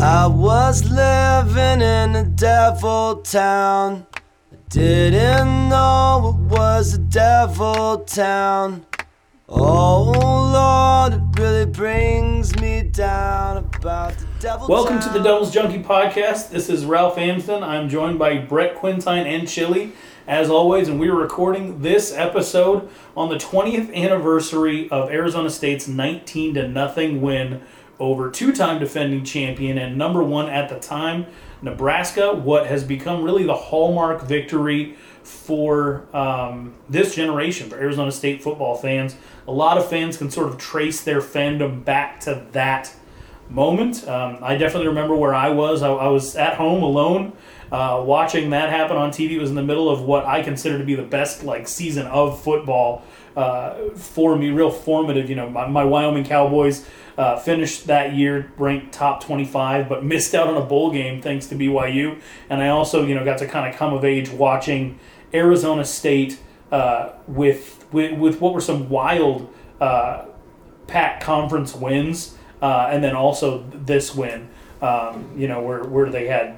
I was living in a devil town. I didn't know it was a devil town. Oh Lord, it really brings me down about the devil Welcome town. to the Devil's Junkie Podcast. This is Ralph Amsden. I'm joined by Brett Quintine and Chili, as always, and we are recording this episode on the 20th anniversary of Arizona State's 19 to nothing win over two-time defending champion and number one at the time, Nebraska. What has become really the hallmark victory for um, this generation for Arizona State football fans. A lot of fans can sort of trace their fandom back to that moment. Um, I definitely remember where I was. I, I was at home alone, uh, watching that happen on TV. It was in the middle of what I consider to be the best like season of football uh, for me. Real formative. You know, my, my Wyoming Cowboys uh, finished that year ranked top 25, but missed out on a bowl game thanks to BYU. And I also, you know, got to kind of come of age watching Arizona State uh, with, with with what were some wild uh, Pac conference wins, uh, and then also this win. Um, you know, where where they had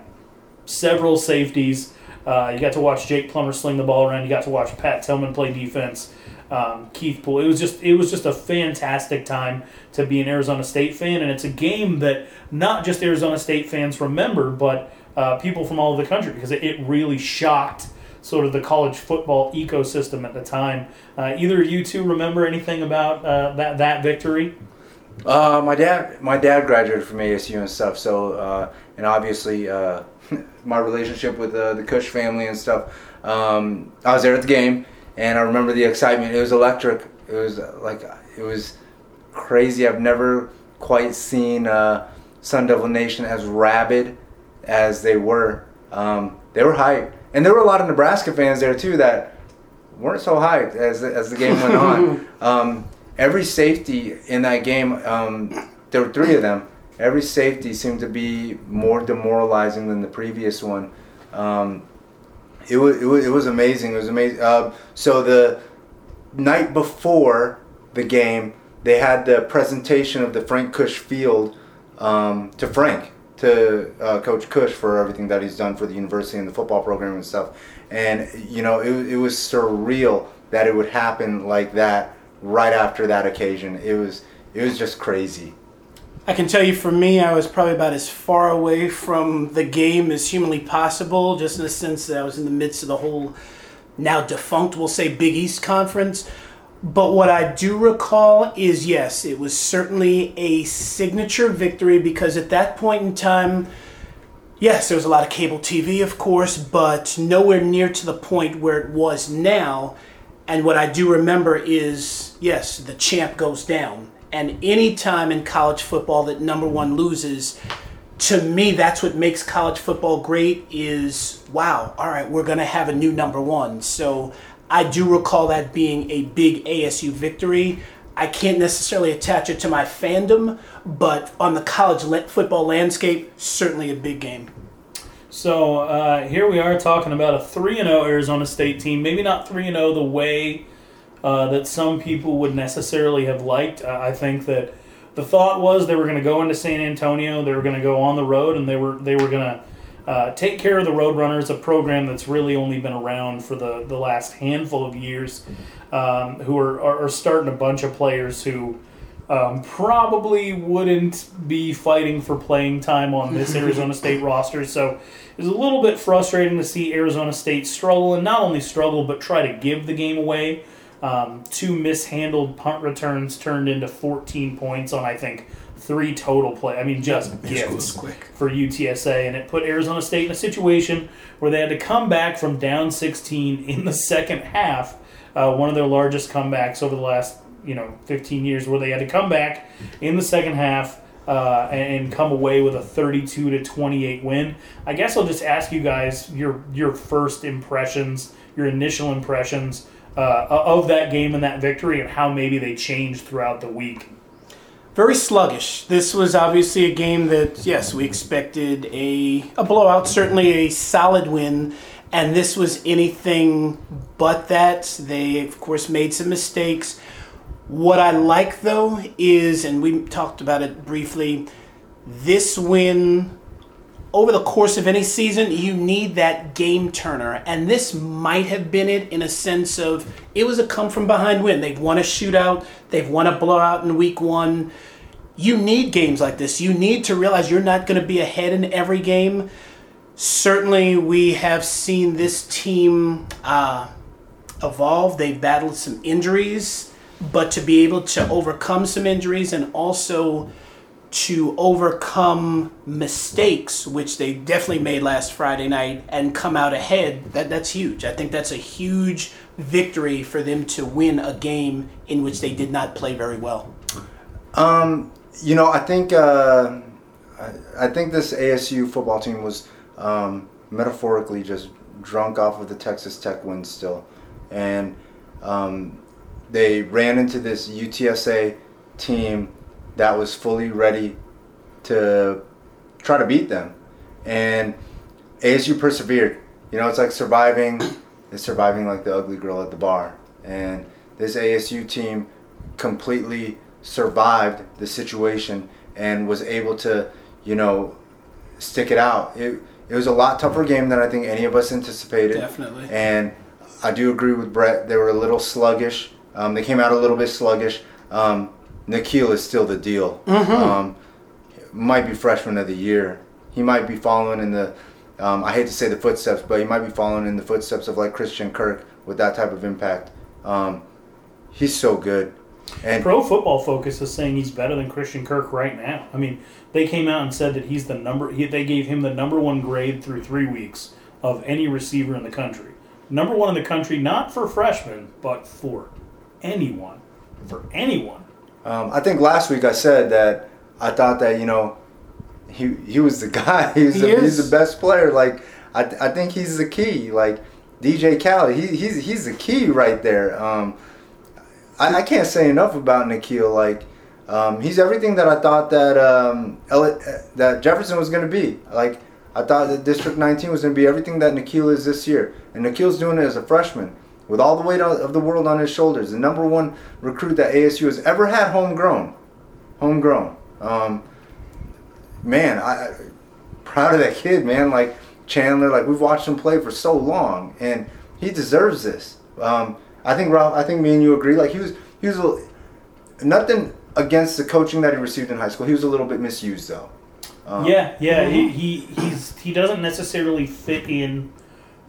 several safeties. Uh, you got to watch Jake Plummer sling the ball around. You got to watch Pat Tillman play defense. Um, Keith Poole. It was just it was just a fantastic time to be an Arizona State fan, and it's a game that not just Arizona State fans remember, but uh, people from all over the country because it, it really shocked sort of the college football ecosystem at the time. Uh, either of you two remember anything about uh, that that victory? Uh, my dad, my dad graduated from ASU and stuff. So, uh, and obviously, uh, my relationship with uh, the Kush family and stuff. Um, I was there at the game, and I remember the excitement. It was electric. It was uh, like it was crazy. I've never quite seen uh, Sun Devil Nation as rabid as they were. Um, they were hyped, and there were a lot of Nebraska fans there too that weren't so hyped as the, as the game went on. Um, every safety in that game, um, there were three of them. Every safety seemed to be more demoralizing than the previous one. Um, it was, it was it was amazing. It was amazing. Uh, so the night before the game, they had the presentation of the Frank Kush Field um, to Frank, to uh, Coach Kush for everything that he's done for the university and the football program and stuff. And you know, it, it was surreal that it would happen like that right after that occasion. It was it was just crazy. I can tell you for me, I was probably about as far away from the game as humanly possible, just in the sense that I was in the midst of the whole now defunct, we'll say, Big East Conference. But what I do recall is yes, it was certainly a signature victory because at that point in time, yes, there was a lot of cable TV, of course, but nowhere near to the point where it was now. And what I do remember is yes, the champ goes down. And any time in college football that number one loses, to me, that's what makes college football great is wow, all right, we're going to have a new number one. So I do recall that being a big ASU victory. I can't necessarily attach it to my fandom, but on the college le- football landscape, certainly a big game. So uh, here we are talking about a three and zero Arizona State team. Maybe not three and zero the way uh, that some people would necessarily have liked. Uh, I think that the thought was they were going to go into San Antonio, they were going to go on the road, and they were they were going to uh, take care of the Roadrunners, a program that's really only been around for the, the last handful of years, um, who are, are, are starting a bunch of players who um, probably wouldn't be fighting for playing time on this Arizona State roster. So it was a little bit frustrating to see Arizona State struggle, and not only struggle, but try to give the game away. Um, two mishandled punt returns turned into 14 points on, I think, three total play. I mean, just gifts for UTSA, and it put Arizona State in a situation where they had to come back from down 16 in the second half. Uh, one of their largest comebacks over the last you know 15 years, where they had to come back in the second half. Uh, and, and come away with a 32 to 28 win. I guess I'll just ask you guys your your first impressions, your initial impressions uh, of that game and that victory, and how maybe they changed throughout the week. Very sluggish. This was obviously a game that, yes, we expected a, a blowout, certainly a solid win, and this was anything but that. They, of course, made some mistakes. What I like, though, is, and we talked about it briefly, this win over the course of any season, you need that game turner. And this might have been it in a sense of it was a come from behind win. They've won a shootout, they've won a blowout in week one. You need games like this. You need to realize you're not going to be ahead in every game. Certainly, we have seen this team uh, evolve. They've battled some injuries, but to be able to overcome some injuries and also to overcome mistakes, which they definitely made last Friday night, and come out ahead, that, that's huge. I think that's a huge victory for them to win a game in which they did not play very well. Um, you know, I think uh, I, I think this ASU football team was um, metaphorically just drunk off of the Texas Tech win still, and um, they ran into this UTSA team that was fully ready to try to beat them. And ASU persevered. You know, it's like surviving, it's surviving like the ugly girl at the bar. And this ASU team completely survived the situation and was able to, you know, stick it out. It, it was a lot tougher game than I think any of us anticipated. Definitely. And I do agree with Brett. They were a little sluggish. Um, they came out a little bit sluggish. Um, N'Keal is still the deal. Um, might be freshman of the year. He might be following in the, um, I hate to say the footsteps, but he might be following in the footsteps of like Christian Kirk with that type of impact. Um, he's so good. And Pro Football Focus is saying he's better than Christian Kirk right now. I mean, they came out and said that he's the number. He, they gave him the number one grade through three weeks of any receiver in the country. Number one in the country, not for freshmen, but for anyone. For anyone. Um, I think last week I said that I thought that you know he he was the guy. He's He the, he's the best player. Like I, I think he's the key. Like DJ Khaled, he, he's he's the key right there. Um, I, I can't say enough about N'Keal. Like um, he's everything that I thought that um, Elliot, uh, that Jefferson was going to be. Like I thought that District 19 was going to be everything that N'Keal is this year, and N'Keal's doing it as a freshman with all the weight of the world on his shoulders. The number one recruit that ASU has ever had homegrown, homegrown. Um, man, I I- proud of that kid, man. Like Chandler, like we've watched him play for so long, and he deserves this. Um, I think Ralph, I think me and you agree. Like he was, he was a, nothing against the coaching that he received in high school. He was a little bit misused though. Um, yeah, yeah. He, he he's he doesn't necessarily fit in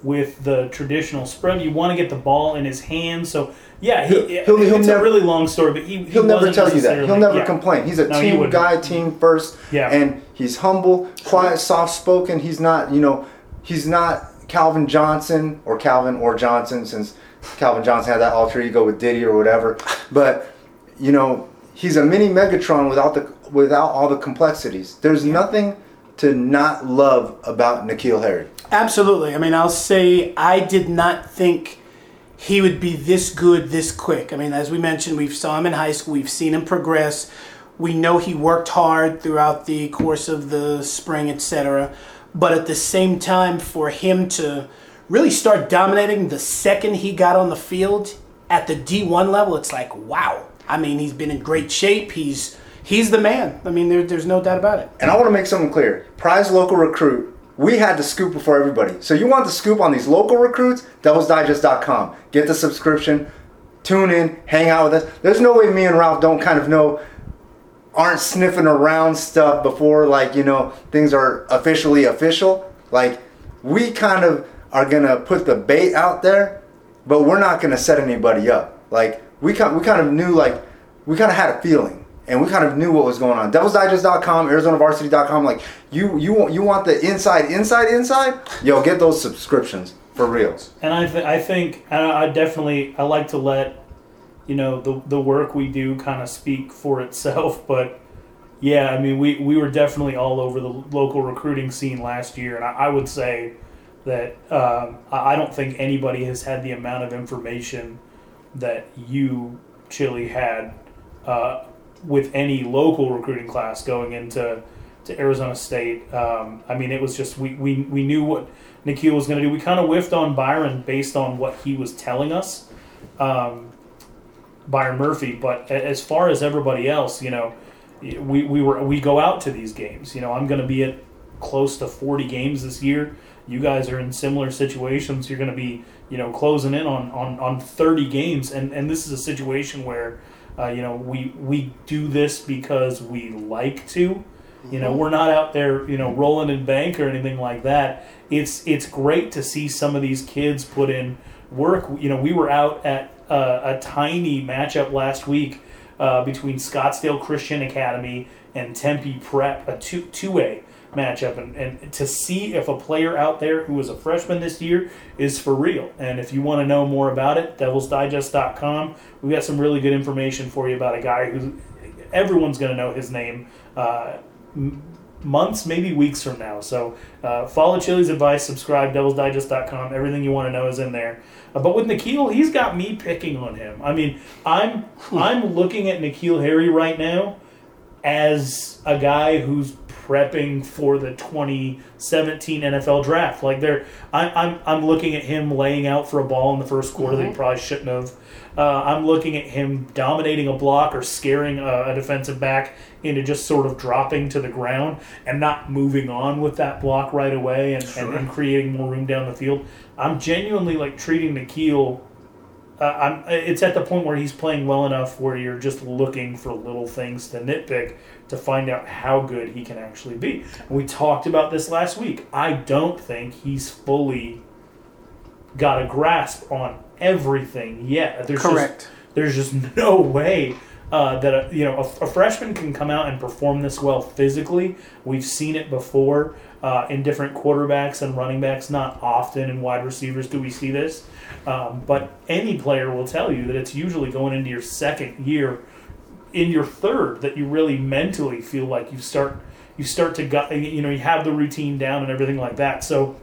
with the traditional spread. You want to get the ball in his hands, so yeah. He, He'll- he'll- it's never- a really long story, but he, he He'll never tell you that. He'll never yeah. complain. He's a No, team wouldn't. guy, team first. Yeah. And he's humble, quiet, soft spoken. He's not, you know, he's not Calvin Johnson or Calvin or Johnson since Calvin Johnson had that alter ego with Diddy or whatever. But, you know, he's a mini Megatron without the without all the complexities. There's nothing to not love about N'Keal Harry. Absolutely. I mean, I'll say I did not think he would be this good this quick. I mean, as we mentioned, we've saw him in high school. We've seen him progress. We know he worked hard throughout the course of the spring, etc. But at the same time, for him to really start dominating the second he got on the field at the D1 level, it's like, wow. I mean, he's been in great shape. He's he's the man. I mean, there, there's no doubt about it. And I want to make something clear. Prize local recruit. We had the scoop before everybody. So you want the scoop on these local recruits? DevilsDigest.com. Get the subscription. Tune in. Hang out with us. There's no way me and Ralph don't kind of know, aren't sniffing around stuff before like you know things are officially official. Like we kind of are gonna put the bait out there, but we're not gonna set anybody up. Like we kind we kind of knew like we kind of had a feeling and we kind of knew what was going on. DevilsDigest.com, ArizonaVarsity.com. Like you, you want you want the inside, inside, inside. Yo, get those subscriptions for reals. And I, th- I think I, I definitely I like to let you know the the work we do kind of speak for itself. But yeah, I mean we, we were definitely all over the local recruiting scene last year, and I, I would say that um, I I don't think anybody has had the amount of information that you Chili had uh, with any local recruiting class going into to Arizona State. Um, I mean, it was just we, we, we knew what N'Keal was going to do. We kind of whiffed on Byron based on what he was telling us, um, Byron Murphy. But as far as everybody else, you know, we, we were we go out to these games. You know, I'm going to be at close to 40 games this year. You guys are in similar situations. You're going to be, you know, closing in on, on, on 30 games, and, and this is a situation where, uh, you know, we we do this because we like to. You know, we're not out there, you know, rolling in bank or anything like that. It's it's great to see some of these kids put in work. You know, we were out at uh, a tiny matchup last week uh, between Scottsdale Christian Academy and Tempe Prep, a two two A matchup, and, and to see if a player out there who is a freshman this year is for real. And if you want to know more about it, devilsdigest.com. We've got some really good information for you about a guy who everyone's going to know his name. Uh, months, maybe weeks from now. So uh, follow Chili's advice, subscribe, devilsdigest.com. Everything you want to know is in there. Uh, but with N'Keal, he's got me picking on him. I mean, I'm I'm looking at N'Keal Harry right now as a guy who's prepping for the 2017 NFL draft. Like they're, I, I'm I'm looking at him laying out for a ball in the first quarter that he probably shouldn't have. Uh, I'm looking at him dominating a block or scaring a, a defensive back into just sort of dropping to the ground and not moving on with that block right away and, and, and creating more room down the field. I'm genuinely like treating N'Keal uh, I'm, it's at the point where he's playing well enough where you're just looking for little things to nitpick to find out how good he can actually be. And we talked about this last week. I don't think he's fully got a grasp on everything yet. There's Correct. Just, there's just no way uh, that a, you know a, a, freshman can come out and perform this well physically. We've seen it before uh, in different quarterbacks and running backs. Not often in wide receivers do we see this, um, but any player will tell you that it's usually going into your second year, in your third, that you really mentally feel like you start you start to gu- you know you have the routine down and everything like that. So.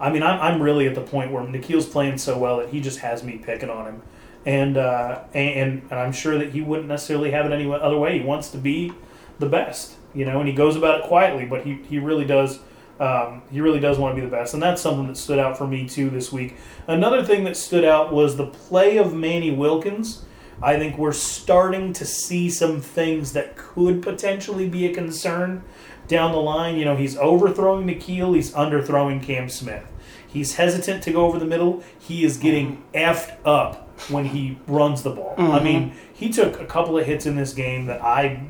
I mean, I'm, I'm really at the point where N'Keal's playing so well that he just has me picking on him and uh, and and I'm sure that he wouldn't necessarily have it any other way. He wants to be the best, you know, and he goes about it quietly, but he, he really does. Um, he really does want to be the best, and that's something that stood out for me too this week. Another thing that stood out was the play of Manny Wilkins. I think we're starting to see some things that could potentially be a concern down the line. You know, he's overthrowing N'Keal, he's underthrowing Cam Smith. He's hesitant to go over the middle. He is getting effed up when he runs the ball. I mean, he took a couple of hits in this game that I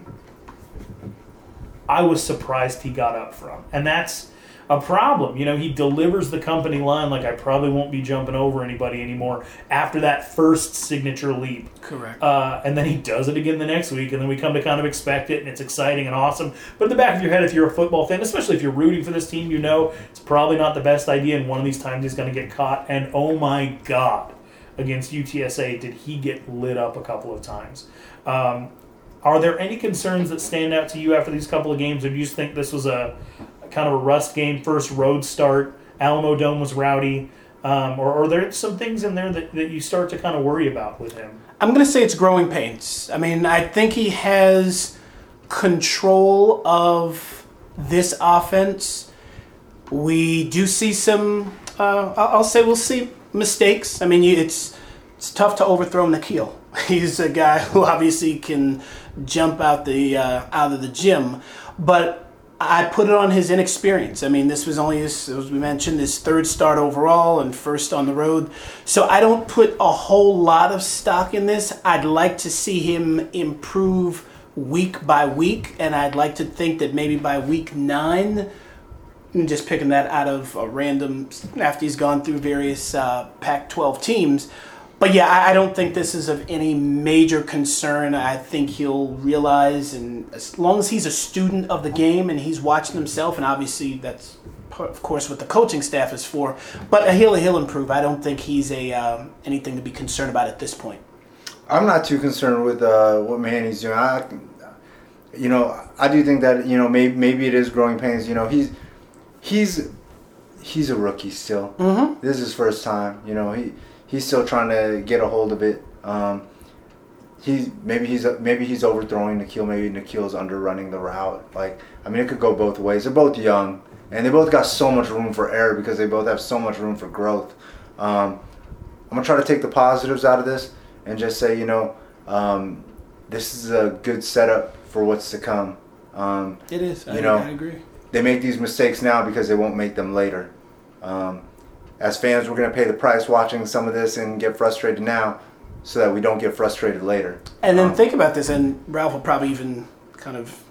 I was surprised he got up from. And that's a problem. You know, he delivers the company line like I probably won't be jumping over anybody anymore after that first signature leap. Correct. Uh, and then he does it again the next week, and then we come to kind of expect it, and it's exciting and awesome. But in the back of your head, if you're a football fan, especially if you're rooting for this team, you know it's probably not the best idea, and one of these times he's going to get caught. And oh my God, against UTSA, did he get lit up a couple of times? Um, are there any concerns that stand out to you after these couple of games, or do you think this was a, kind of a rust game, first road start? Alamo Dome was rowdy. Um, or are there some things in there that, that you start to kind of worry about with him? I'm going to say it's growing pains. I mean, I think he has control of this offense. We do see some, uh, I'll say we'll see mistakes. I mean, it's it's tough to overthrow N'Keal. He's a guy who obviously can jump out the uh, out of the gym, but I put it on his inexperience. I mean, this was only his, as we mentioned, his third start overall and first on the road. So I don't put a whole lot of stock in this. I'd like to see him improve week by week, and I'd like to think that maybe by week nine, I'm just picking that out of a random after he's gone through various uh, Pac-12 teams. But yeah, I, I don't think this is of any major concern. I think he'll realize, and as long as he's a student of the game and he's watching himself, and obviously that's of course what the coaching staff is for. But he'll he'll improve. I don't think he's a um, anything to be concerned about at this point. I'm not too concerned with uh, what Manny's doing. I, you know, I do think that you know maybe maybe it is growing pains. You know, he's he's he's a rookie still. Mm-hmm. This is his first time. You know, he he's still trying to get a hold of it. Um, he's maybe he's maybe he's overthrowing N'Keal. Maybe N'Keal's underrunning the route. Like I mean, it could go both ways. They're both young, and they both got so much room for error because they both have so much room for growth. Um, I'm gonna try to take the positives out of this and just say, you know, um, this is a good setup for what's to come. Um, It is. I, You know, I agree. They make these mistakes now because they won't make them later. Um, as fans, we're going to pay the price watching some of this and get frustrated now so that we don't get frustrated later. And then Um, think about this, and Ralph will probably even kind of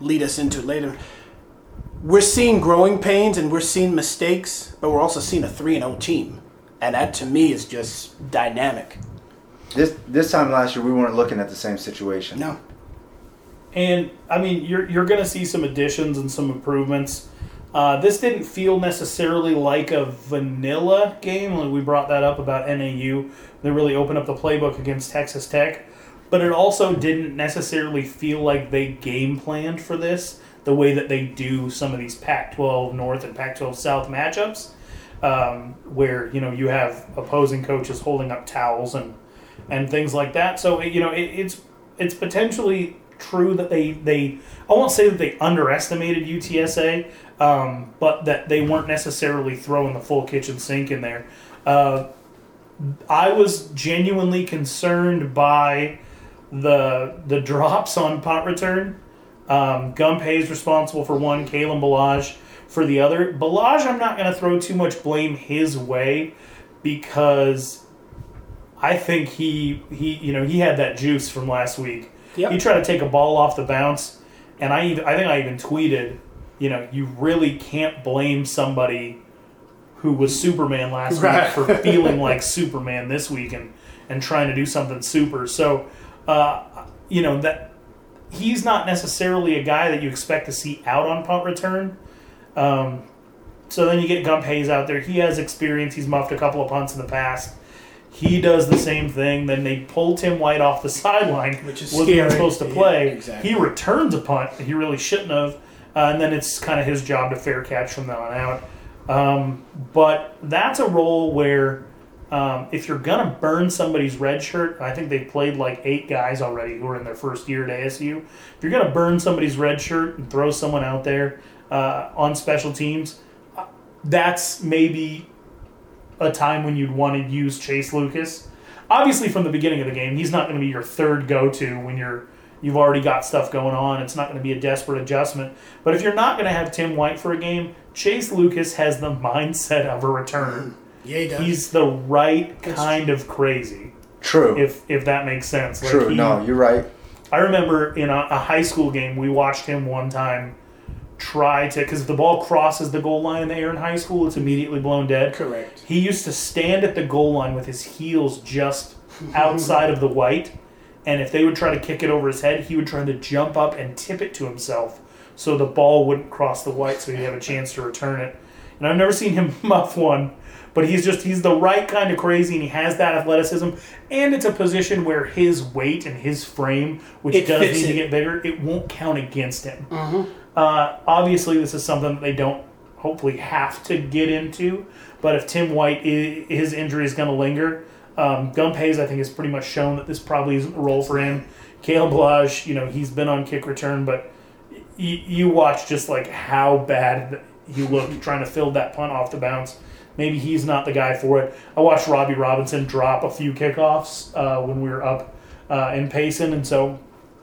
lead us into it later. We're seeing growing pains and we're seeing mistakes, but we're also seeing a 3 0 team. And that to me is just dynamic. This this time last year, we weren't looking at the same situation. No. And I mean, you're you're going to see some additions and some improvements. Uh, this didn't feel necessarily like a vanilla game. Like we brought that up about NAU. They really opened up the playbook against Texas Tech, but it also didn't necessarily feel like they game planned for this the way that they do some of these Pac-12 North and Pac-12 South matchups, um, where you know you have opposing coaches holding up towels and and things like that. So you know it, it's it's potentially true that they they I won't say that they underestimated UTSA, um, but that they weren't necessarily throwing the full kitchen sink in there. Uh, I was genuinely concerned by the the drops on punt return. Um, Gump Hayes is responsible for one, Kalen Ballage for the other. Ballage, I'm not going to throw too much blame his way because I think he he you know he had that juice from last week. Yep. He tried to take a ball off the bounce, and I even, I think I even tweeted, you know, you really can't blame somebody who was Superman last Right. week for feeling like Superman this week and and trying to do something super. So, uh, you know that he's not necessarily a guy that you expect to see out on punt return. Um, so then you get Gump Hayes out there. He has experience. He's muffed a couple of punts in the past. He does the same thing. Then they pull Tim White off the sideline, Which is wasn't scary. supposed to Yeah, play. exactly. He returns a punt. He really shouldn't have. Uh, and then it's kind of his job to fair catch from then on out. Um, but that's a role where um, if you're gonna burn somebody's red shirt, I think they've played like eight guys already who are in their first year at ASU. If you're gonna burn somebody's red shirt and throw someone out there uh, on special teams, uh, that's maybe a time when you'd want to use Chase Lucas. Obviously, from the beginning of the game, he's not going to be your third go-to when you're you've already got stuff going on. It's not going to be a desperate adjustment. But if you're not going to have Tim White for a game, Chase Lucas has the mindset of a returner. Hmm. Yeah, he does. He's the right That's kind of crazy, True. if if that makes sense. Like True. he- no, you're right. I remember in a, a high school game, we watched him one time try to because if the ball crosses the goal line in the air in high school, it's immediately blown dead. Correct. He used to stand at the goal line with his heels just outside of the white, and if they would try to kick it over his head, he would try to jump up and tip it to himself so the ball wouldn't cross the white, so he'd have a chance to return it. And I've never seen him muff one, but he's just he's the right kind of crazy, and he has that athleticism, and it's a position where his weight and his frame, which It does need to get bigger, it won't count against him. Mm-hmm. Uh, obviously, this is something that they don't hopefully have to get into. But if Tim White, i his injury is going to linger, um, Gump Hayes, I think, has pretty much shown that this probably isn't a role for him. Kalen Ballage, you know, he's been on kick return, but you, you watch just like how bad he looked trying to fill that punt off the bounce. Maybe he's not the guy for it. I watched Robbie Robinson drop a few kickoffs uh, when we were up uh, in Payson, and so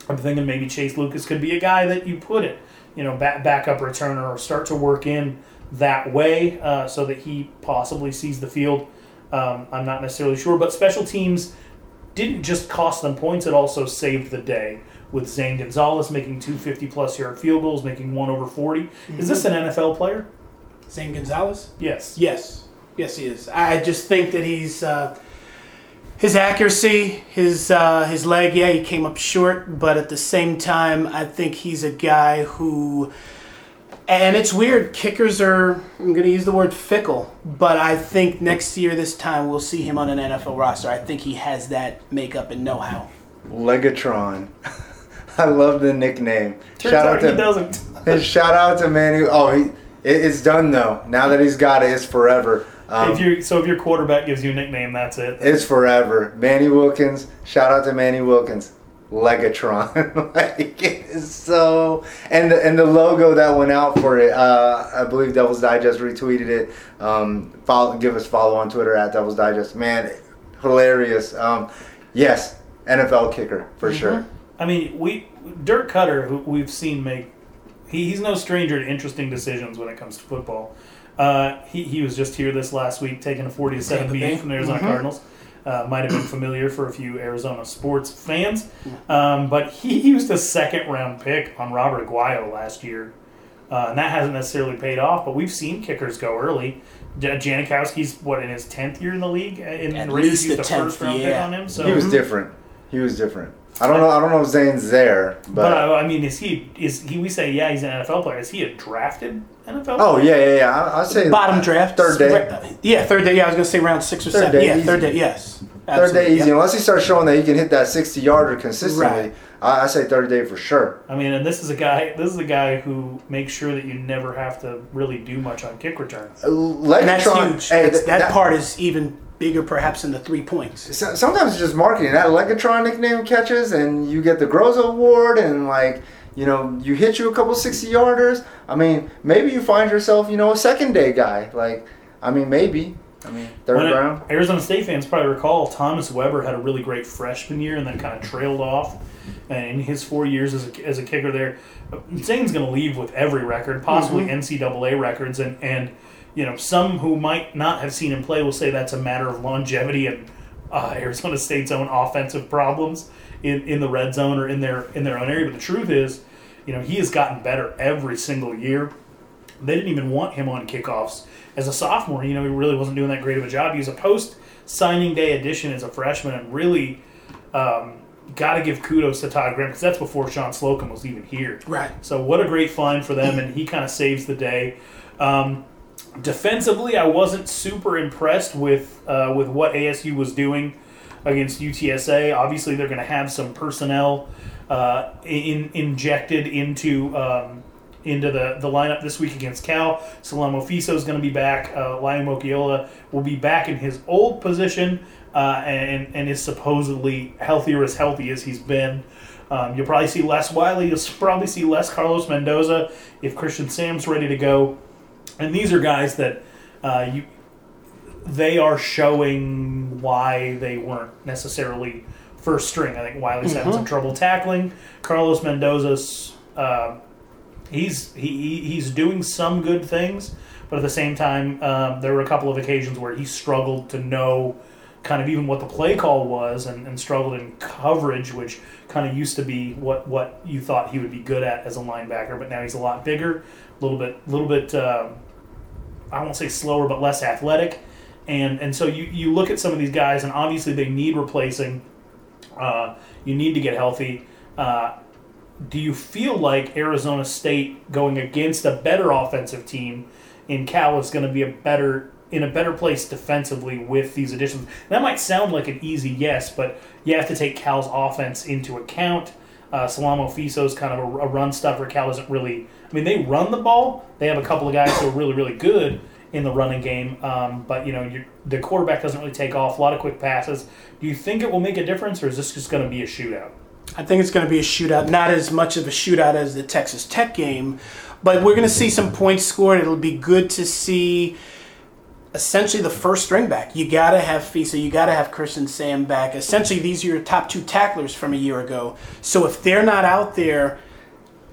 I'm thinking maybe Chase Lucas could be a guy that you put it, you know, back backup returner or start to work in that way uh, so that he possibly sees the field. Um, I'm not necessarily sure, but special teams didn't just cost them points; it also saved the day with Zane Gonzalez making two 50 plus yard field goals, making one over 40. Is this an NFL player? Zane Gonzalez? Yes. Yes. Yes, he is. I just think that he's uh, his accuracy, his uh, his leg. Yeah, he came up short, but at the same time, I think he's a guy who. And it's weird. Kickers are. I'm going to use the word fickle, but I think next year this time we'll see him on an NFL roster. I think he has that makeup and know-how. Legatron. I love the nickname. Turns shout out out he to doesn't. and shout out to Manny. Oh, he, it, it's done though. Now that he's got it, it's forever. Um, if you so if your quarterback gives you a nickname, that's it. it's forever. Manny Wilkins. Shout out to Manny Wilkins. Legatron. like it is so and the, and the logo that went out for it. Uh, I believe Devil's Digest retweeted it. Um, follow, give us follow on Twitter at Devil's Digest. Man, hilarious. Um, yes, NFL kicker for sure. I mean, we Dirk Koetter, who we've seen make, he, he's no stranger to interesting decisions when it comes to football. Uh, he, he was just here this last week taking a 40 to 7 beating from the Arizona Mhm. Cardinals. Uh, might have been familiar for a few Arizona sports fans. Um, but he used a second round pick on Robert Aguayo last year. Uh, and that hasn't necessarily paid off, but we've seen kickers go early. Janikowski's, what, in his 10th year in the league? And At Raiders least used the a first 10th, round pick on him. So He was different. He was different. I don't know. I don't know if Zane's there, but, But uh, I mean, is he? Is he? We say, yeah, he's an NFL player. Is he a drafted NFL? oh player? yeah, yeah, yeah. I, I'd say Bottom draft, third day. Yeah, third day. Yeah, I was gonna say round six or Third seven. day, yeah, easy. third day. Yes, Third day easy, yeah. unless he starts showing that he can hit that sixty yarder consistently. Right. I, I say third day for sure. I mean, and this is a guy. This is a guy who makes sure that you never have to really do much on kick return. And that's huge. hey, It's- th- that, part is even bigger, perhaps, than the three points. So- Sometimes it's just marketing. That Legatron nickname catches, and you get the Groza Award, and like you know, you hit you a couple sixty yarders. I mean, maybe you find yourself, you know, a second day guy. Like, I mean, maybe. I mean, third When it- round. Arizona State fans probably recall Thomas Weber had a really great freshman year and then kind of trailed off. And in his four years as a, as a kicker there, Zane's going to leave with every record, possibly mm-hmm. NCAA records, and and you know some who might not have seen him play will say that's a matter of longevity and uh, Arizona State's own offensive problems in, in the red zone or in their in their own area. But the truth is, you know, he has gotten better every single year. They didn't even want him on kickoffs as a sophomore. You know, he really wasn't doing that great of a job. He was a post signing day addition as a freshman, and really um, got to give kudos to Todd Graham because that's before Shawn Slocum was even here. Right. So what a great find for them, and he kind of saves the day. Um, defensively, I wasn't super impressed with uh, with what ASU was doing against UTSA. Obviously, they're going to have some personnel uh, in, injected into um, into the, the lineup this week against Cal. Salamo Fiso is going to be back. Uh, Lion Mokiola will be back in his old position uh, and, and is supposedly healthier as healthy as he's been. Um, you'll probably see less Wiley. You'll probably see less Carlos Mendoza if Christian Sam's ready to go. And these are guys that uh, you they are showing why they weren't necessarily first string. I think Wiley's having some trouble tackling. Carlos Mendoza's uh, he's he, he- he's doing some good things, but at the same time, um, there were a couple of occasions where he struggled to know kind of even what the play call was and, and struggled in coverage, which kind of used to be what, what you thought he would be good at as a linebacker, but now he's a lot bigger, a little bit, little bit, um, I won't say slower, but less athletic. And, and so you, you look at some of these guys, and obviously they need replacing. Uh, you need to get healthy. Uh, do you feel like Arizona State going against a better offensive team in Cal is going to be a better in a better place defensively with these additions? That might sound like an easy yes, but you have to take Cal's offense into account. Uh, Salamo Fiso's kind of a, a run stuffer. Cal isn't really. I mean, they run the ball. They have a couple of guys who are really, really good in the running game. Um, but you know, the quarterback doesn't really take off. A lot of quick passes. Do you think it will make a difference, or is this just going to be a shootout? I think it's going to be a shootout, not as much of a shootout as the Texas Tech game, but we're going to see some points scored. It'll be good to see essentially the first string back. You got to have Fiso, you got to have Christian Sam back. Essentially, these are your top two tacklers from a year ago. So if they're not out there,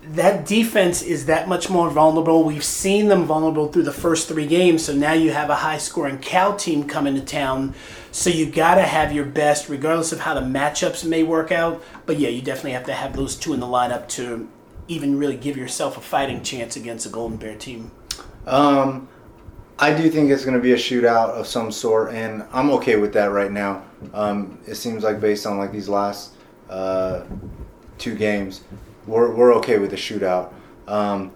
that defense is that much more vulnerable. We've seen them vulnerable through the first three games, so now you have a high scoring Cal team coming to town. So you got to have your best, regardless of how the matchups may work out. But yeah, you definitely have to have those two in the lineup to even really give yourself a fighting chance against a Golden Bear team. Um, I do think it's going to be a shootout of some sort, and I'm okay with that right now. Um, it seems like based on like these last uh, two games, we're we're okay with a shootout. Um,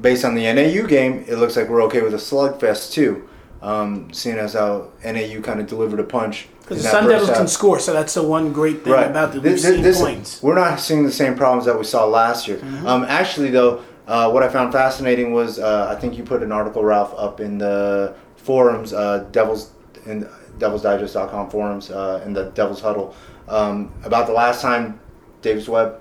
based on the NAU game, it looks like we're okay with a slugfest too. Um, seeing as how NAU kind of delivered a punch. Because the Sun Devils half. can score, so that's the one great thing about the This- this- points. We're not seeing the same problems that we saw last year. Mm-hmm. Um, actually, though, uh, what I found fascinating was uh, I think you put an article, Ralph, up in the forums, uh, Devils in DevilsDigest.com forums, uh, in the Devils Huddle, um, about the last time Davis Webb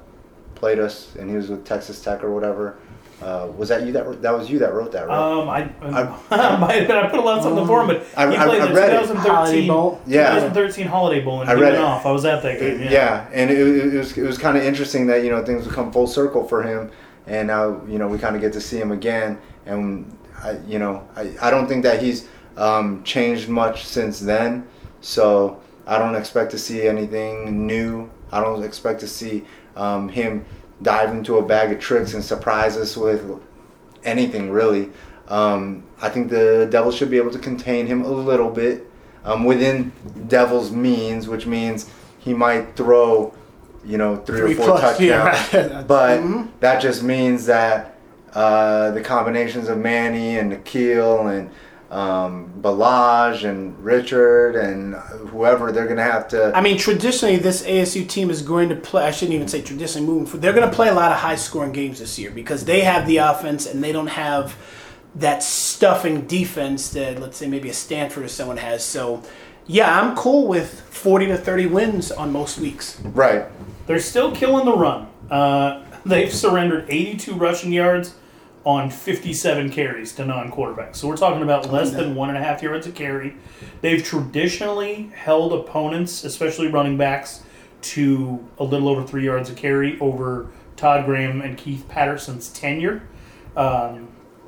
played us, and he was with Texas Tech or whatever. Uh, was that you that that was you that wrote that, right? Um, I, I, might have been, I put a lot of something for him, but I- he I- played I the 2013, Holiday Bowl. Yeah. 2013 Holiday Bowl, and I he read went it. off. I was at that game. yeah. Yeah. and it, it was it was kind of interesting that you know things would come full circle for him, and now you know we kind of get to see him again, and I you know I, I don't think that he's um, changed much since then, so I don't expect to see anything new. I don't expect to see um, him dive into a bag of tricks and surprise us with anything really. Um, I think the devil should be able to contain him a little bit um, within Devils' means, which means he might throw, you know, three, Three or four plus, touchdowns. yeah. But Mhm. that just means that uh, the combinations of Manny and N'Keal and um, Ballage and Richard and whoever, they're going to have to. I mean, traditionally, this ASU team is going to play. I shouldn't even say traditionally moving forward. They're going to play a lot of high scoring games this year because they have the offense and they don't have that stuffing defense that, let's say, maybe a Stanford or someone has. So, yeah, I'm cool with 40 to 30 wins on most weeks. right. They're still killing the run. Uh, they've surrendered 82 rushing yards on 57 carries to non-quarterbacks. So we're talking about less than one and a half yards a carry. They've traditionally held opponents, especially running backs, to a little over three yards a carry over Todd Graham and Keith Patterson's tenure. Um,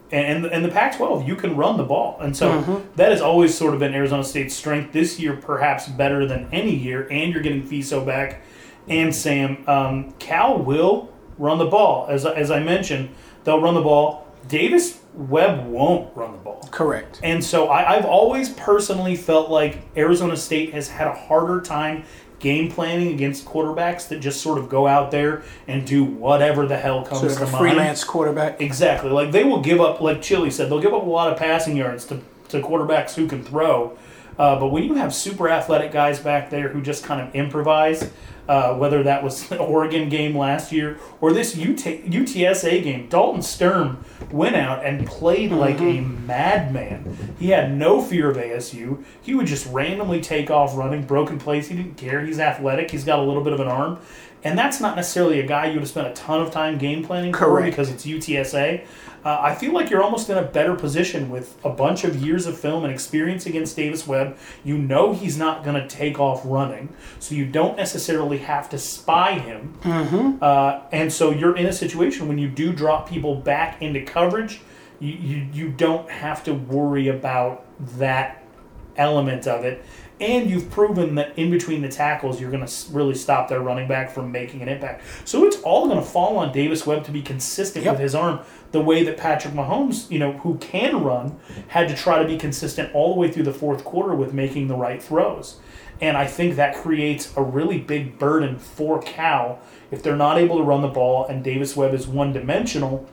and and the Pac-12, you can run the ball, and so that has always sort of been Arizona State's strength. This year, perhaps better than any year, and you're getting Fiso back and Sam. Um, Cal will run the ball, as as I mentioned, they'll run the ball. Davis Webb won't run the ball. Correct. And so I, I've always personally felt like Arizona State has had a harder time game planning against quarterbacks that just sort of go out there and do whatever the hell comes Sort of to a mind. freelance quarterback. Exactly. Like they will give up, like Chili said, they'll give up a lot of passing yards to, to quarterbacks who can throw. Uh, but when you have super athletic guys back there who just kind of improvise, uh, whether that was the Oregon game last year or this UT, UTSA game, Dalton Sturm went out and played like a madman. He had no fear of ASU. He would just randomly take off running, broken plays. He didn't care. He's athletic. He's got a little bit of an arm. And that's not necessarily a guy you would have spent a ton of time game planning for because it's UTSA. Uh, I feel like you're almost in a better position with a bunch of years of film and experience against Davis Webb. You know he's not going to take off running, so you don't necessarily have to spy him. Mm-hmm. Uh, and so you're in a situation when you do drop people back into coverage, you, you, you don't have to worry about that element of it. And you've proven that in between the tackles, you're going to really stop their running back from making an impact. So it's all going to fall on Davis Webb to be consistent Yep. with his arm, the way that Patrick Mahomes, you know, who can run, had to try to be consistent all the way through the fourth quarter with making the right throws. And I think that creates a really big burden for Cal if they're not able to run the ball and Davis Webb is one dimensional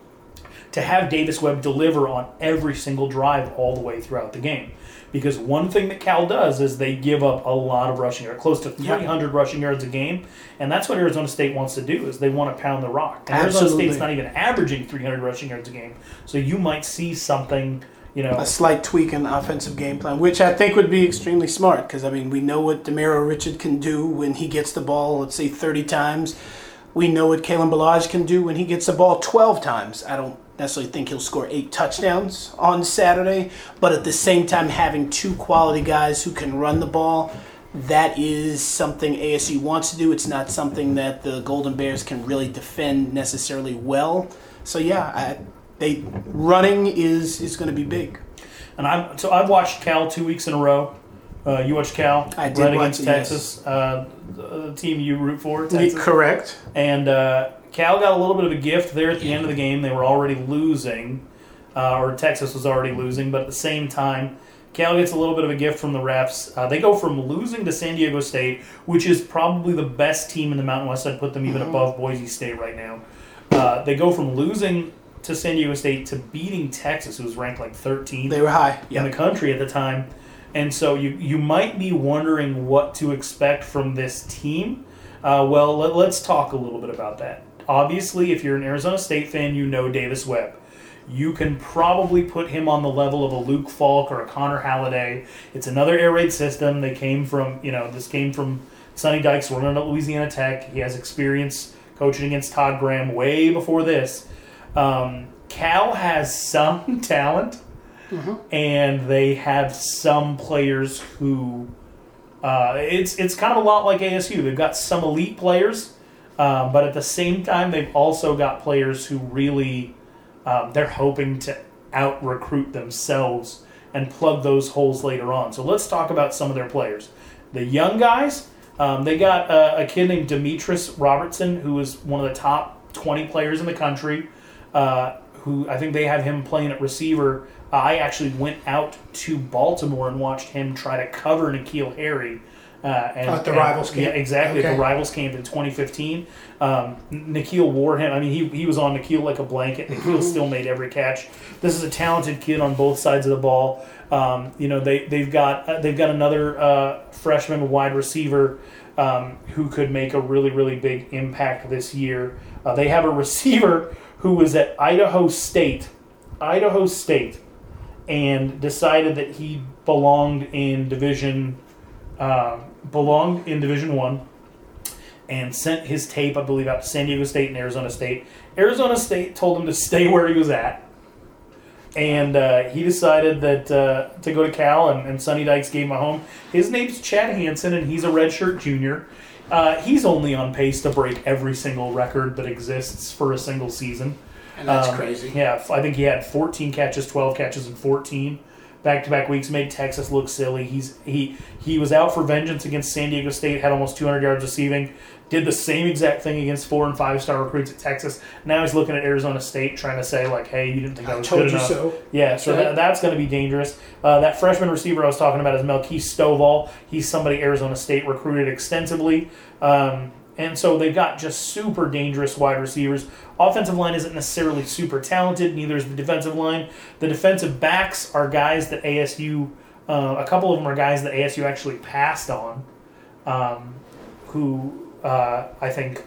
to have Davis Webb deliver on every single drive all the way throughout the game. Because one thing that Cal does is they give up a lot of rushing yards, close to Yeah. 300 rushing yards a game, and that's what Arizona State wants to do is they want to pound the rock. And Arizona Absolutely. State's not even averaging 300 rushing yards a game, so you might see something, you know, a slight tweak in the offensive game plan, which I think would be extremely smart because I mean we know what Demario Richard can do when he gets the ball, let's say thirty times. We know what Kalen Ballage can do when he gets the ball twelve times. I don't necessarily think he'll score eight touchdowns on Saturday, but at the same time having two quality guys who can run the ball. That is something ASU wants to do. It's not something that the Golden Bears can really defend necessarily well. So yeah, I, they running is is going to be big. And I'm so I've watched Cal two weeks in a row. Uh, you watched Cal I did right watch against it, yes. Texas, uh, the the team you root for, Texas. Correct. And uh, Cal got a little bit of a gift there at the end of the game. They were already losing, uh, or Texas was already losing, but at the same time, Cal gets a little bit of a gift from the refs. Uh, they go from losing to San Diego State, which is probably the best team in the Mountain West. I'd put them even above Boise State right now. Uh, they go from losing to San Diego State to beating Texas, who was ranked like 13th They were high. in the country at the time. And so you, you might be wondering what to expect from this team. Uh, well, let, let's talk a little bit about that. Obviously, if you're an Arizona State fan, you know Davis Webb. You can probably put him on the level of a Luke Falk or a Connor Halliday. It's another air raid system. They came from, you know, this came from Sonny Dykes running at Louisiana Tech. He has experience coaching against Todd Graham way before this. Um, Cal has some talent, and they have some players who. Uh, it's it's kind of a lot like ASU. They've got some elite players, um, but at the same time, they've also got players who really um, they're hoping to out recruit themselves and plug those holes later on. So let's talk about some of their players. The young guys, um, they got uh, a kid named Demetris Robertson, who is one of the top 20 players in the country. Uh, who I think they have him playing at receiver. I actually went out to Baltimore and watched him try to cover N'Keal Harry. Uh, and, Oh, at the and- Rivals camp? Yeah, exactly. At Okay. the Rivals camp in 2015. Um, N'Keal wore him. I mean, he, he was on N'Keal like a blanket. N'Keal still made every catch. This is a talented kid on both sides of the ball. Um, you know, they they've got uh, they've got another uh, freshman wide receiver um, who could make a really really big impact this year. Uh, they have a receiver who was at Idaho State, Idaho State, and decided that he belonged in Division um, belonged in Division One and sent his tape, I believe, out to San Diego State and Arizona State. Arizona State told him to stay where he was at, and uh, he decided that uh, to go to Cal, and, and Sonny Dykes gave him a home. His name's Chad Hansen, and he's a redshirt junior. Uh, he's only on pace to break every single record that exists for a single season. And that's Um, crazy. Yeah, I think he had 14 catches, 12 catches in 14 back-to-back weeks. Made Texas look silly. He's he he was out for vengeance against San Diego State. Had almost 200 yards receiving. Did the same exact thing against four and five-star recruits at Texas. Now he's looking at Arizona State, trying to say like, "Hey, you didn't think I I was told good you enough." so. Yeah, so that, that's going to be dangerous. Uh, that freshman receiver I was talking about is Melquise Stovall. He's somebody Arizona State recruited extensively. Um, and so they've got just super dangerous wide receivers. Offensive line isn't necessarily super talented, neither is the defensive line. The defensive backs are guys that ASU, uh, a couple of them are guys that ASU actually passed on, um, who uh, I think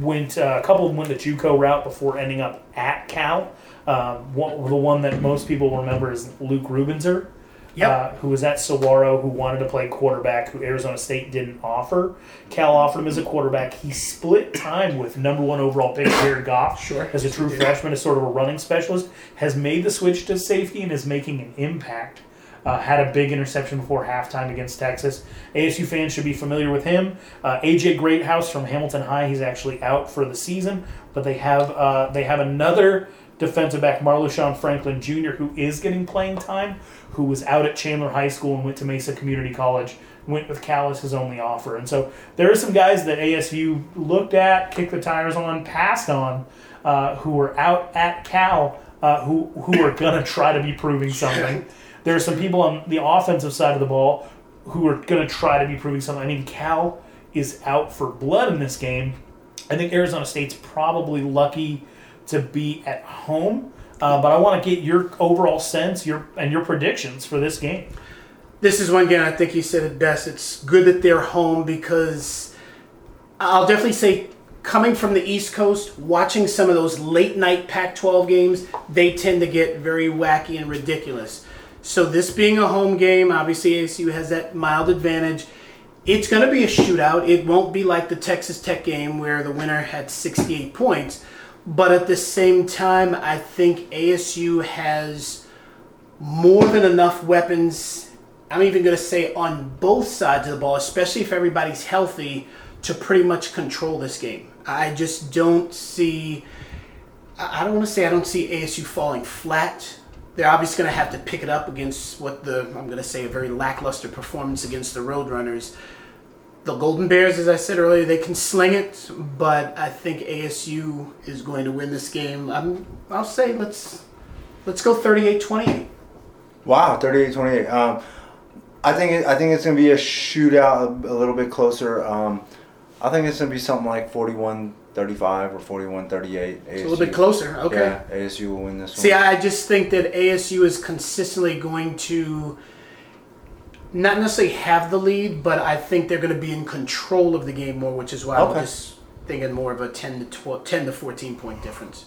went uh, a couple of them went the JUCO route before ending up at Cal. Um, one, the one that most people remember is Luke Rubenzer, Yep. uh, who was at Saguaro, who wanted to play quarterback, who Arizona State didn't offer. Cal offered him as a quarterback. He split time with number one overall pick Jared Goff Sure. as a true freshman, as sort of a running specialist. Has made the switch to safety and is making an impact. Uh, had a big interception before halftime against Texas. ASU fans should be familiar with him. Uh, AJ Greathouse from Hamilton High. He's actually out for the season, but they have uh, they have another defensive back, Marloshawn Franklin Jr., who is getting playing time, who was out at Chandler High School and went to Mesa Community College. Went with Cal as his only offer, and so there are some guys that ASU looked at, kicked the tires on, passed on, uh, who were out at Cal, uh, who who are gonna try to be proving something. There are some people on the offensive side of the ball who are going to try to be proving something. I mean, Cal is out for blood in this game. I think Arizona State's probably lucky to be at home, uh, but I want to get your overall sense, your and your predictions for this game. This is one game I think you said it best. It's good that they're home because I'll definitely say coming from the East Coast, watching some of those late night Pac 12 games, they tend to get very wacky and ridiculous. So, this being a home game, obviously ASU has that mild advantage. It's going to be a shootout. It won't be like the Texas Tech game where the winner had 68 points. But at the same time, I think ASU has more than enough weapons. I'm even going to say on both sides of the ball, especially if everybody's healthy, to pretty much control this game. I just don't see. I don't want to say I don't see ASU falling flat. They're obviously going to have to pick it up against what the I'm going to say a very lackluster performance against the Roadrunners. The Golden Bears, as I said earlier, they can sling it, but I think ASU is going to win this game. I'm, I'll say let's let's go 38-28. Wow, 38-28. Um, I think it, I think it's gonna be a shootout, a, a little bit closer. Um, I think it's gonna be something like 41-35 or 41-38. It's a little bit closer. Okay. Yeah, ASU will win this See, one. See, I just think that ASU is consistently going to not necessarily have the lead, but I think they're going to be in control of the game more, which is why I'm just thinking more of a 10 to 12, 10 to 14 point difference.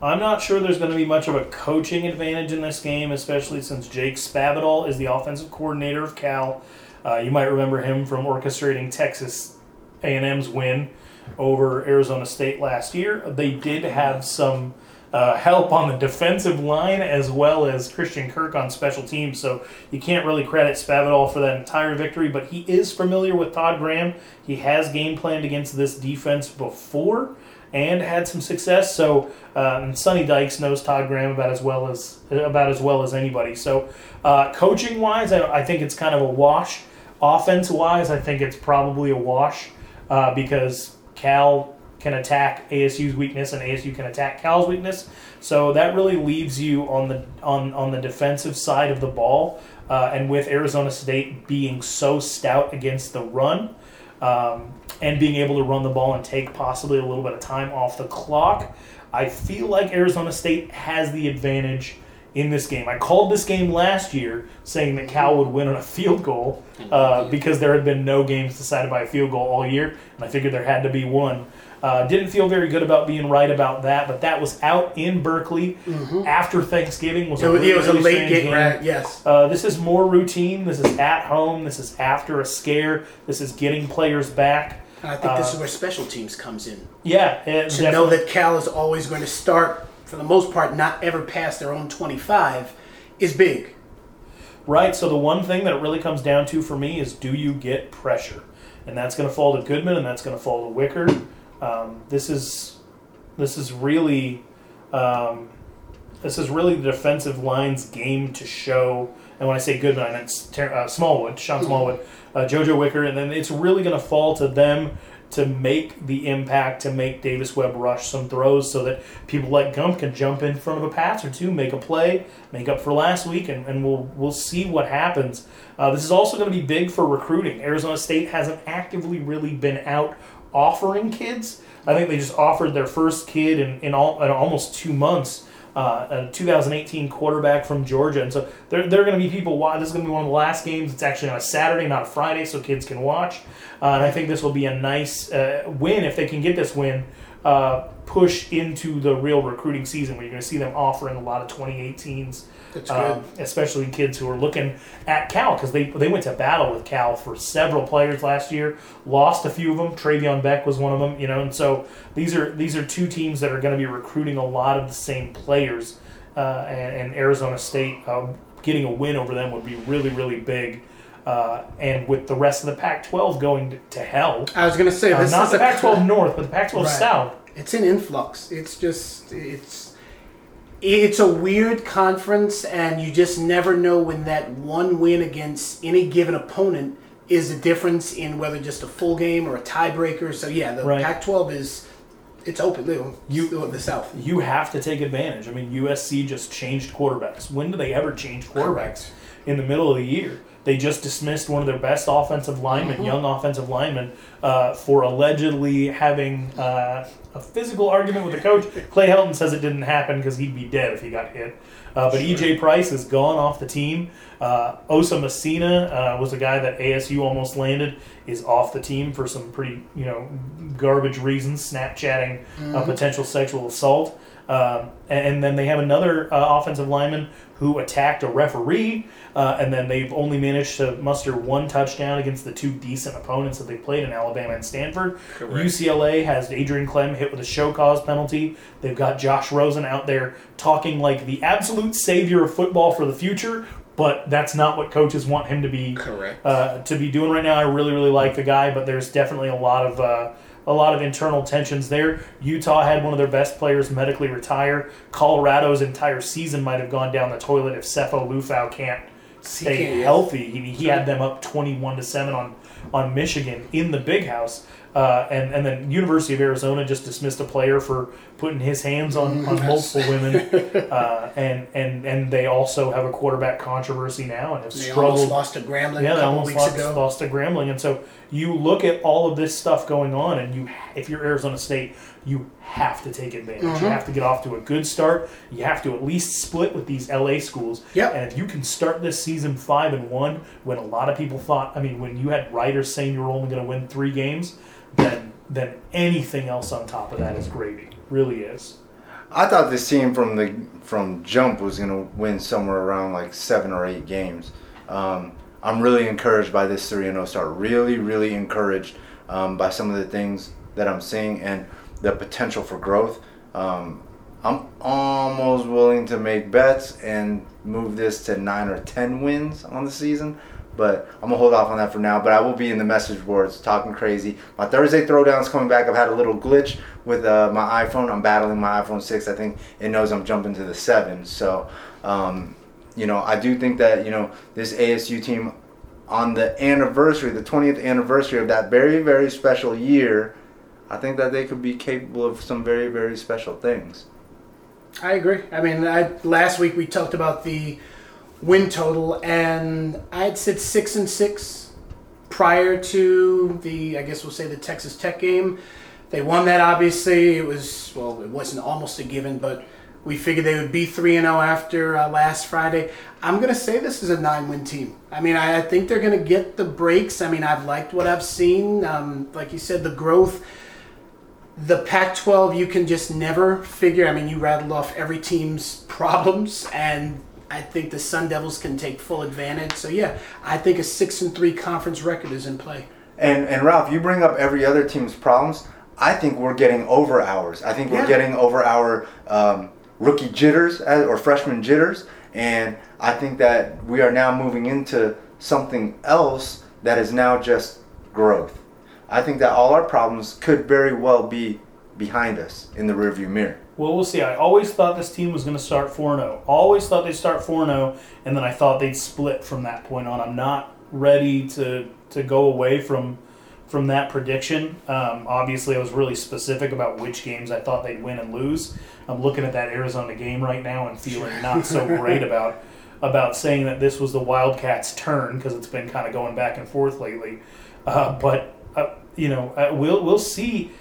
I'm not sure there's going to be much of a coaching advantage in this game, especially since Jake Spavital is the offensive coordinator of Cal. Uh, you might remember him from orchestrating Texas A&M's win over Arizona State last year. They did have some uh, help on the defensive line as well as Christian Kirk on special teams. So you can't really credit Spavital for that entire victory, but he is familiar with Todd Graham. He has game planned against this defense before and had some success. So um, Sonny Dykes knows Todd Graham about as well as about as well as anybody. So uh, coaching wise, I, I, think it's kind of a wash. Offense wise, I think it's probably a wash uh, because Cal can attack ASU's weakness and ASU can attack Cal's weakness. So that really leaves you on the on on the defensive side of the ball. Uh, and with Arizona State being so stout against the run, um, and being able to run the ball and take possibly a little bit of time off the clock, I feel like Arizona State has the advantage in this game. I called this game last year saying that Cal would win on a field goal uh, because there had been no games decided by a field goal all year, and I figured there had to be one. Uh, didn't feel very good about being right about that, but that was out in Berkeley mm-hmm. after Thanksgiving. Was so a really, it was really a late game. Right, yes. Uh, this is more routine. This is at home. This is after a scare. This is getting players back. And I think this is uh, where special teams comes in. Yeah, to definitely. know that Cal is always going to start, for the most part, not ever past their own twenty-five, is big. Right. So the one thing that it really comes down to for me is do you get pressure, and that's going to fall to Goodman, and that's going to fall to Wicker. Um, this is this is really um, this is really the defensive line's game to show. And when I say Goodman, I meant uh, Smallwood, Tashon Smallwood, uh, JoJo Wicker, and then it's really going to fall to them to make the impact, to make Davis Webb rush some throws so that people like Gump can jump in front of a pass or two, make a play, make up for last week, and, and we'll, we'll see what happens. Uh, this is also going to be big for recruiting. Arizona State hasn't actively really been out offering kids. I think they just offered their first kid in, in, all, in almost two months. Uh, a 2018 quarterback from Georgia, and so they're, they're going to be people. This is going to be one of the last games. It's actually on a Saturday, not a Friday, so kids can watch. Uh, and I think this will be a nice uh, win if they can get this win. Uh, push into the real recruiting season where you're going to see them offering a lot of 2018s um, especially kids who are looking at Cal because they they went to battle with Cal for several players last year. Lost a few of them. Travion Beck was one of them. You know, and so these are these are two teams that are going to be recruiting a lot of the same players. Uh, and, and, Arizona State uh, getting a win over them would be really really big. Uh, and with the rest of the Pac-12 going to, to hell, I was going to say uh, this not the Pac-12 North, but the Pac-12 right. South. It's an influx. It's just it's it's a weird conference, and you just never know when that one win against any given opponent is the difference in whether just a full game or a tiebreaker. So yeah, the right. Pac-12 is it's open. You the South. You have to take advantage. I mean, USC just changed quarterbacks. When do they ever change quarterbacks? In the middle of the year. They just dismissed one of their best offensive linemen, mm-hmm. young offensive linemen, uh, for allegedly having uh, a physical argument with the coach. Clay Helton says it didn't happen because he'd be dead if he got hit. Uh, but sure. EJ Price is gone off the team. Uh, Osa Masina uh, was a guy that ASU almost landed, is off the team for some pretty you know garbage reasons, Snapchatting mm-hmm. a potential sexual assault. Um, and then they have another uh, offensive lineman who attacked a referee, uh, and then they've only managed to muster one touchdown against the two decent opponents that they played in Alabama and Stanford. Correct. UCLA has Adrian Klemm hit with a show cause penalty. They've got Josh Rosen out there talking like the absolute savior of football for the future. But that's not what coaches want him to be correct uh, to be doing right now. I really, really like the guy, but there's definitely a lot of uh, a lot of internal tensions there. Utah had one of their best players medically retire. Colorado's entire season might have gone down the toilet if Sefo Liufau can't stay can't, healthy. He, he had them up 21 to 7 on, on Michigan in the big house. Uh, and and then University of Arizona just dismissed a player for putting his hands on, on multiple women, uh, and and and they also have a quarterback controversy now and have they struggled. Almost lost to Grambling. Yeah, they almost lost, ago. lost to Grambling, and so you look at all of this stuff going on, and you if you're Arizona State, you have to take advantage. Mm-hmm. You have to get off to a good start. You have to at least split with these LA schools. Yep. And if you can start this season five and one, when a lot of people thought, I mean, when you had writers saying you were only going to win three games then then anything else on top of that is gravy. Really is. I thought this team from the from jump was going to win somewhere around like seven or eight games. Um, I'm really encouraged by this 3 0 start. Really, really encouraged um, by some of the things that I'm seeing and the potential for growth. Um, I'm almost willing to make bets and move this to nine or ten wins on the season. But I'm gonna hold off on that for now. But I will be in the message boards talking crazy. My Thursday throwdown's coming back. I've had a little glitch with uh, my iPhone. I'm battling my iPhone six. I think it knows I'm jumping to the seven. So, um, you know, I do think that you know this ASU team on the anniversary, the 20th anniversary of that very very special year, I think that they could be capable of some very very special things. I agree. I mean, I, last week we talked about the win total, and I had said six and six prior to the, I guess we'll say the Texas Tech game. They won that. Obviously, it was well, it wasn't almost a given, but we figured they would be three and zero after uh, last Friday. I'm gonna say this is a nine-win team. I mean, I, I think they're gonna get the breaks. I mean, I've liked what I've seen. Um, like you said, the growth the Pac 12, you can just never figure. I mean, you rattled off every team's problems, and I think the Sun Devils can take full advantage. So, yeah, I think a 6 and 3 conference record is in play. And, and Ralph, you bring up every other team's problems. I think we're getting over ours. I think we're Yeah. getting over our um, rookie jitters uh, or freshman jitters. And I think that we are now moving into something else that is now just growth. I think that all our problems could very well be behind us in the rearview mirror. Well, we'll see. I always thought this team was going to start 4 0. Always thought they'd start 4 0, and then I thought they'd split from that point on. I'm not ready to, to go away from from that prediction. Um, obviously, I was really specific about which games I thought they'd win and lose. I'm looking at that Arizona game right now and feeling not so great about about saying that this was the Wildcats' turn because it's been kind of going back and forth lately. Uh, but uh, you know, uh, we'll we'll see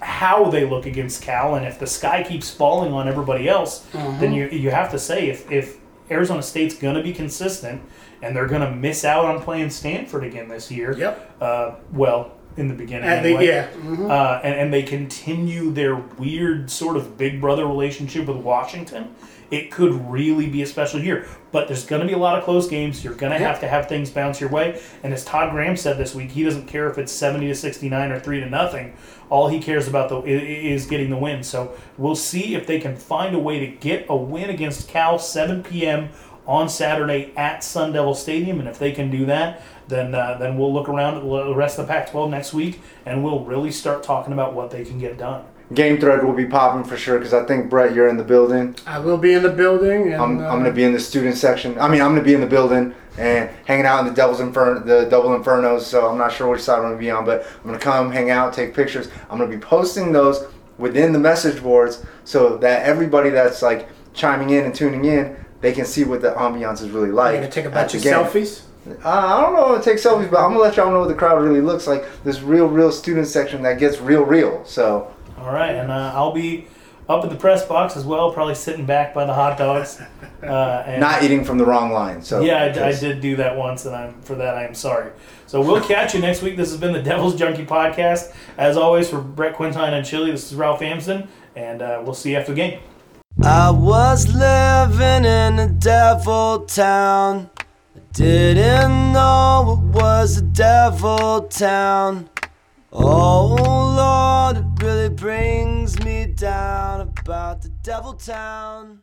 how they look against Cal, and if the sky keeps falling on everybody else, then you you have to say if if Arizona State's going to be consistent and they're going to miss out on playing Stanford again this year. Yep. Uh, well, in the beginning, And they, anyway. yeah. mhm. Uh, and, and they continue their weird sort of big brother relationship with Washington, it could really be a special year. But there's going to be a lot of close games. You're going to have to have things bounce your way. And as Todd Graham said this week, he doesn't care if it's 70 to 69 or 3 to nothing. All he cares about though i- i- is getting the win. So we'll see if they can find a way to get a win against Cal 7 p.m. on Saturday at Sun Devil Stadium. And if they can do that, then uh, then we'll look around at the rest of the Pac-12 next week, and we'll really start talking about what they can get done. Game thread will be popping for sure because I think Brett, you're in the building. I will be in the building. And, I'm, uh, I'm gonna be in the student section. I mean, I'm gonna be in the building and hanging out in the Devil's Inferno, the Double Infernos. So I'm not sure which side I'm gonna be on, but I'm gonna come, hang out, take pictures. I'm gonna be posting those within the message boards so that everybody that's like chiming in and tuning in, they can see what the ambiance is really like. You're going to take a bunch of game. selfies. Uh, I don't know to take selfies, but I'm gonna let y'all know what the crowd really looks like. This real, real student section that gets real, real. So All right, and uh, I'll be up in the press box as well, probably sitting back by the hot dogs. Uh, and not eating from the wrong line. So yeah, I, I did do that once, and I'm for that I am sorry. So we'll catch you next week. This has been the Devil's Junkie podcast. As always, for Brett Quintine and Chili, this is Ralph Amsden, and uh, we'll see you after the game. I was living in a devil town. I didn't know it was a devil town. Oh Lord, it really brings me down about the devil town.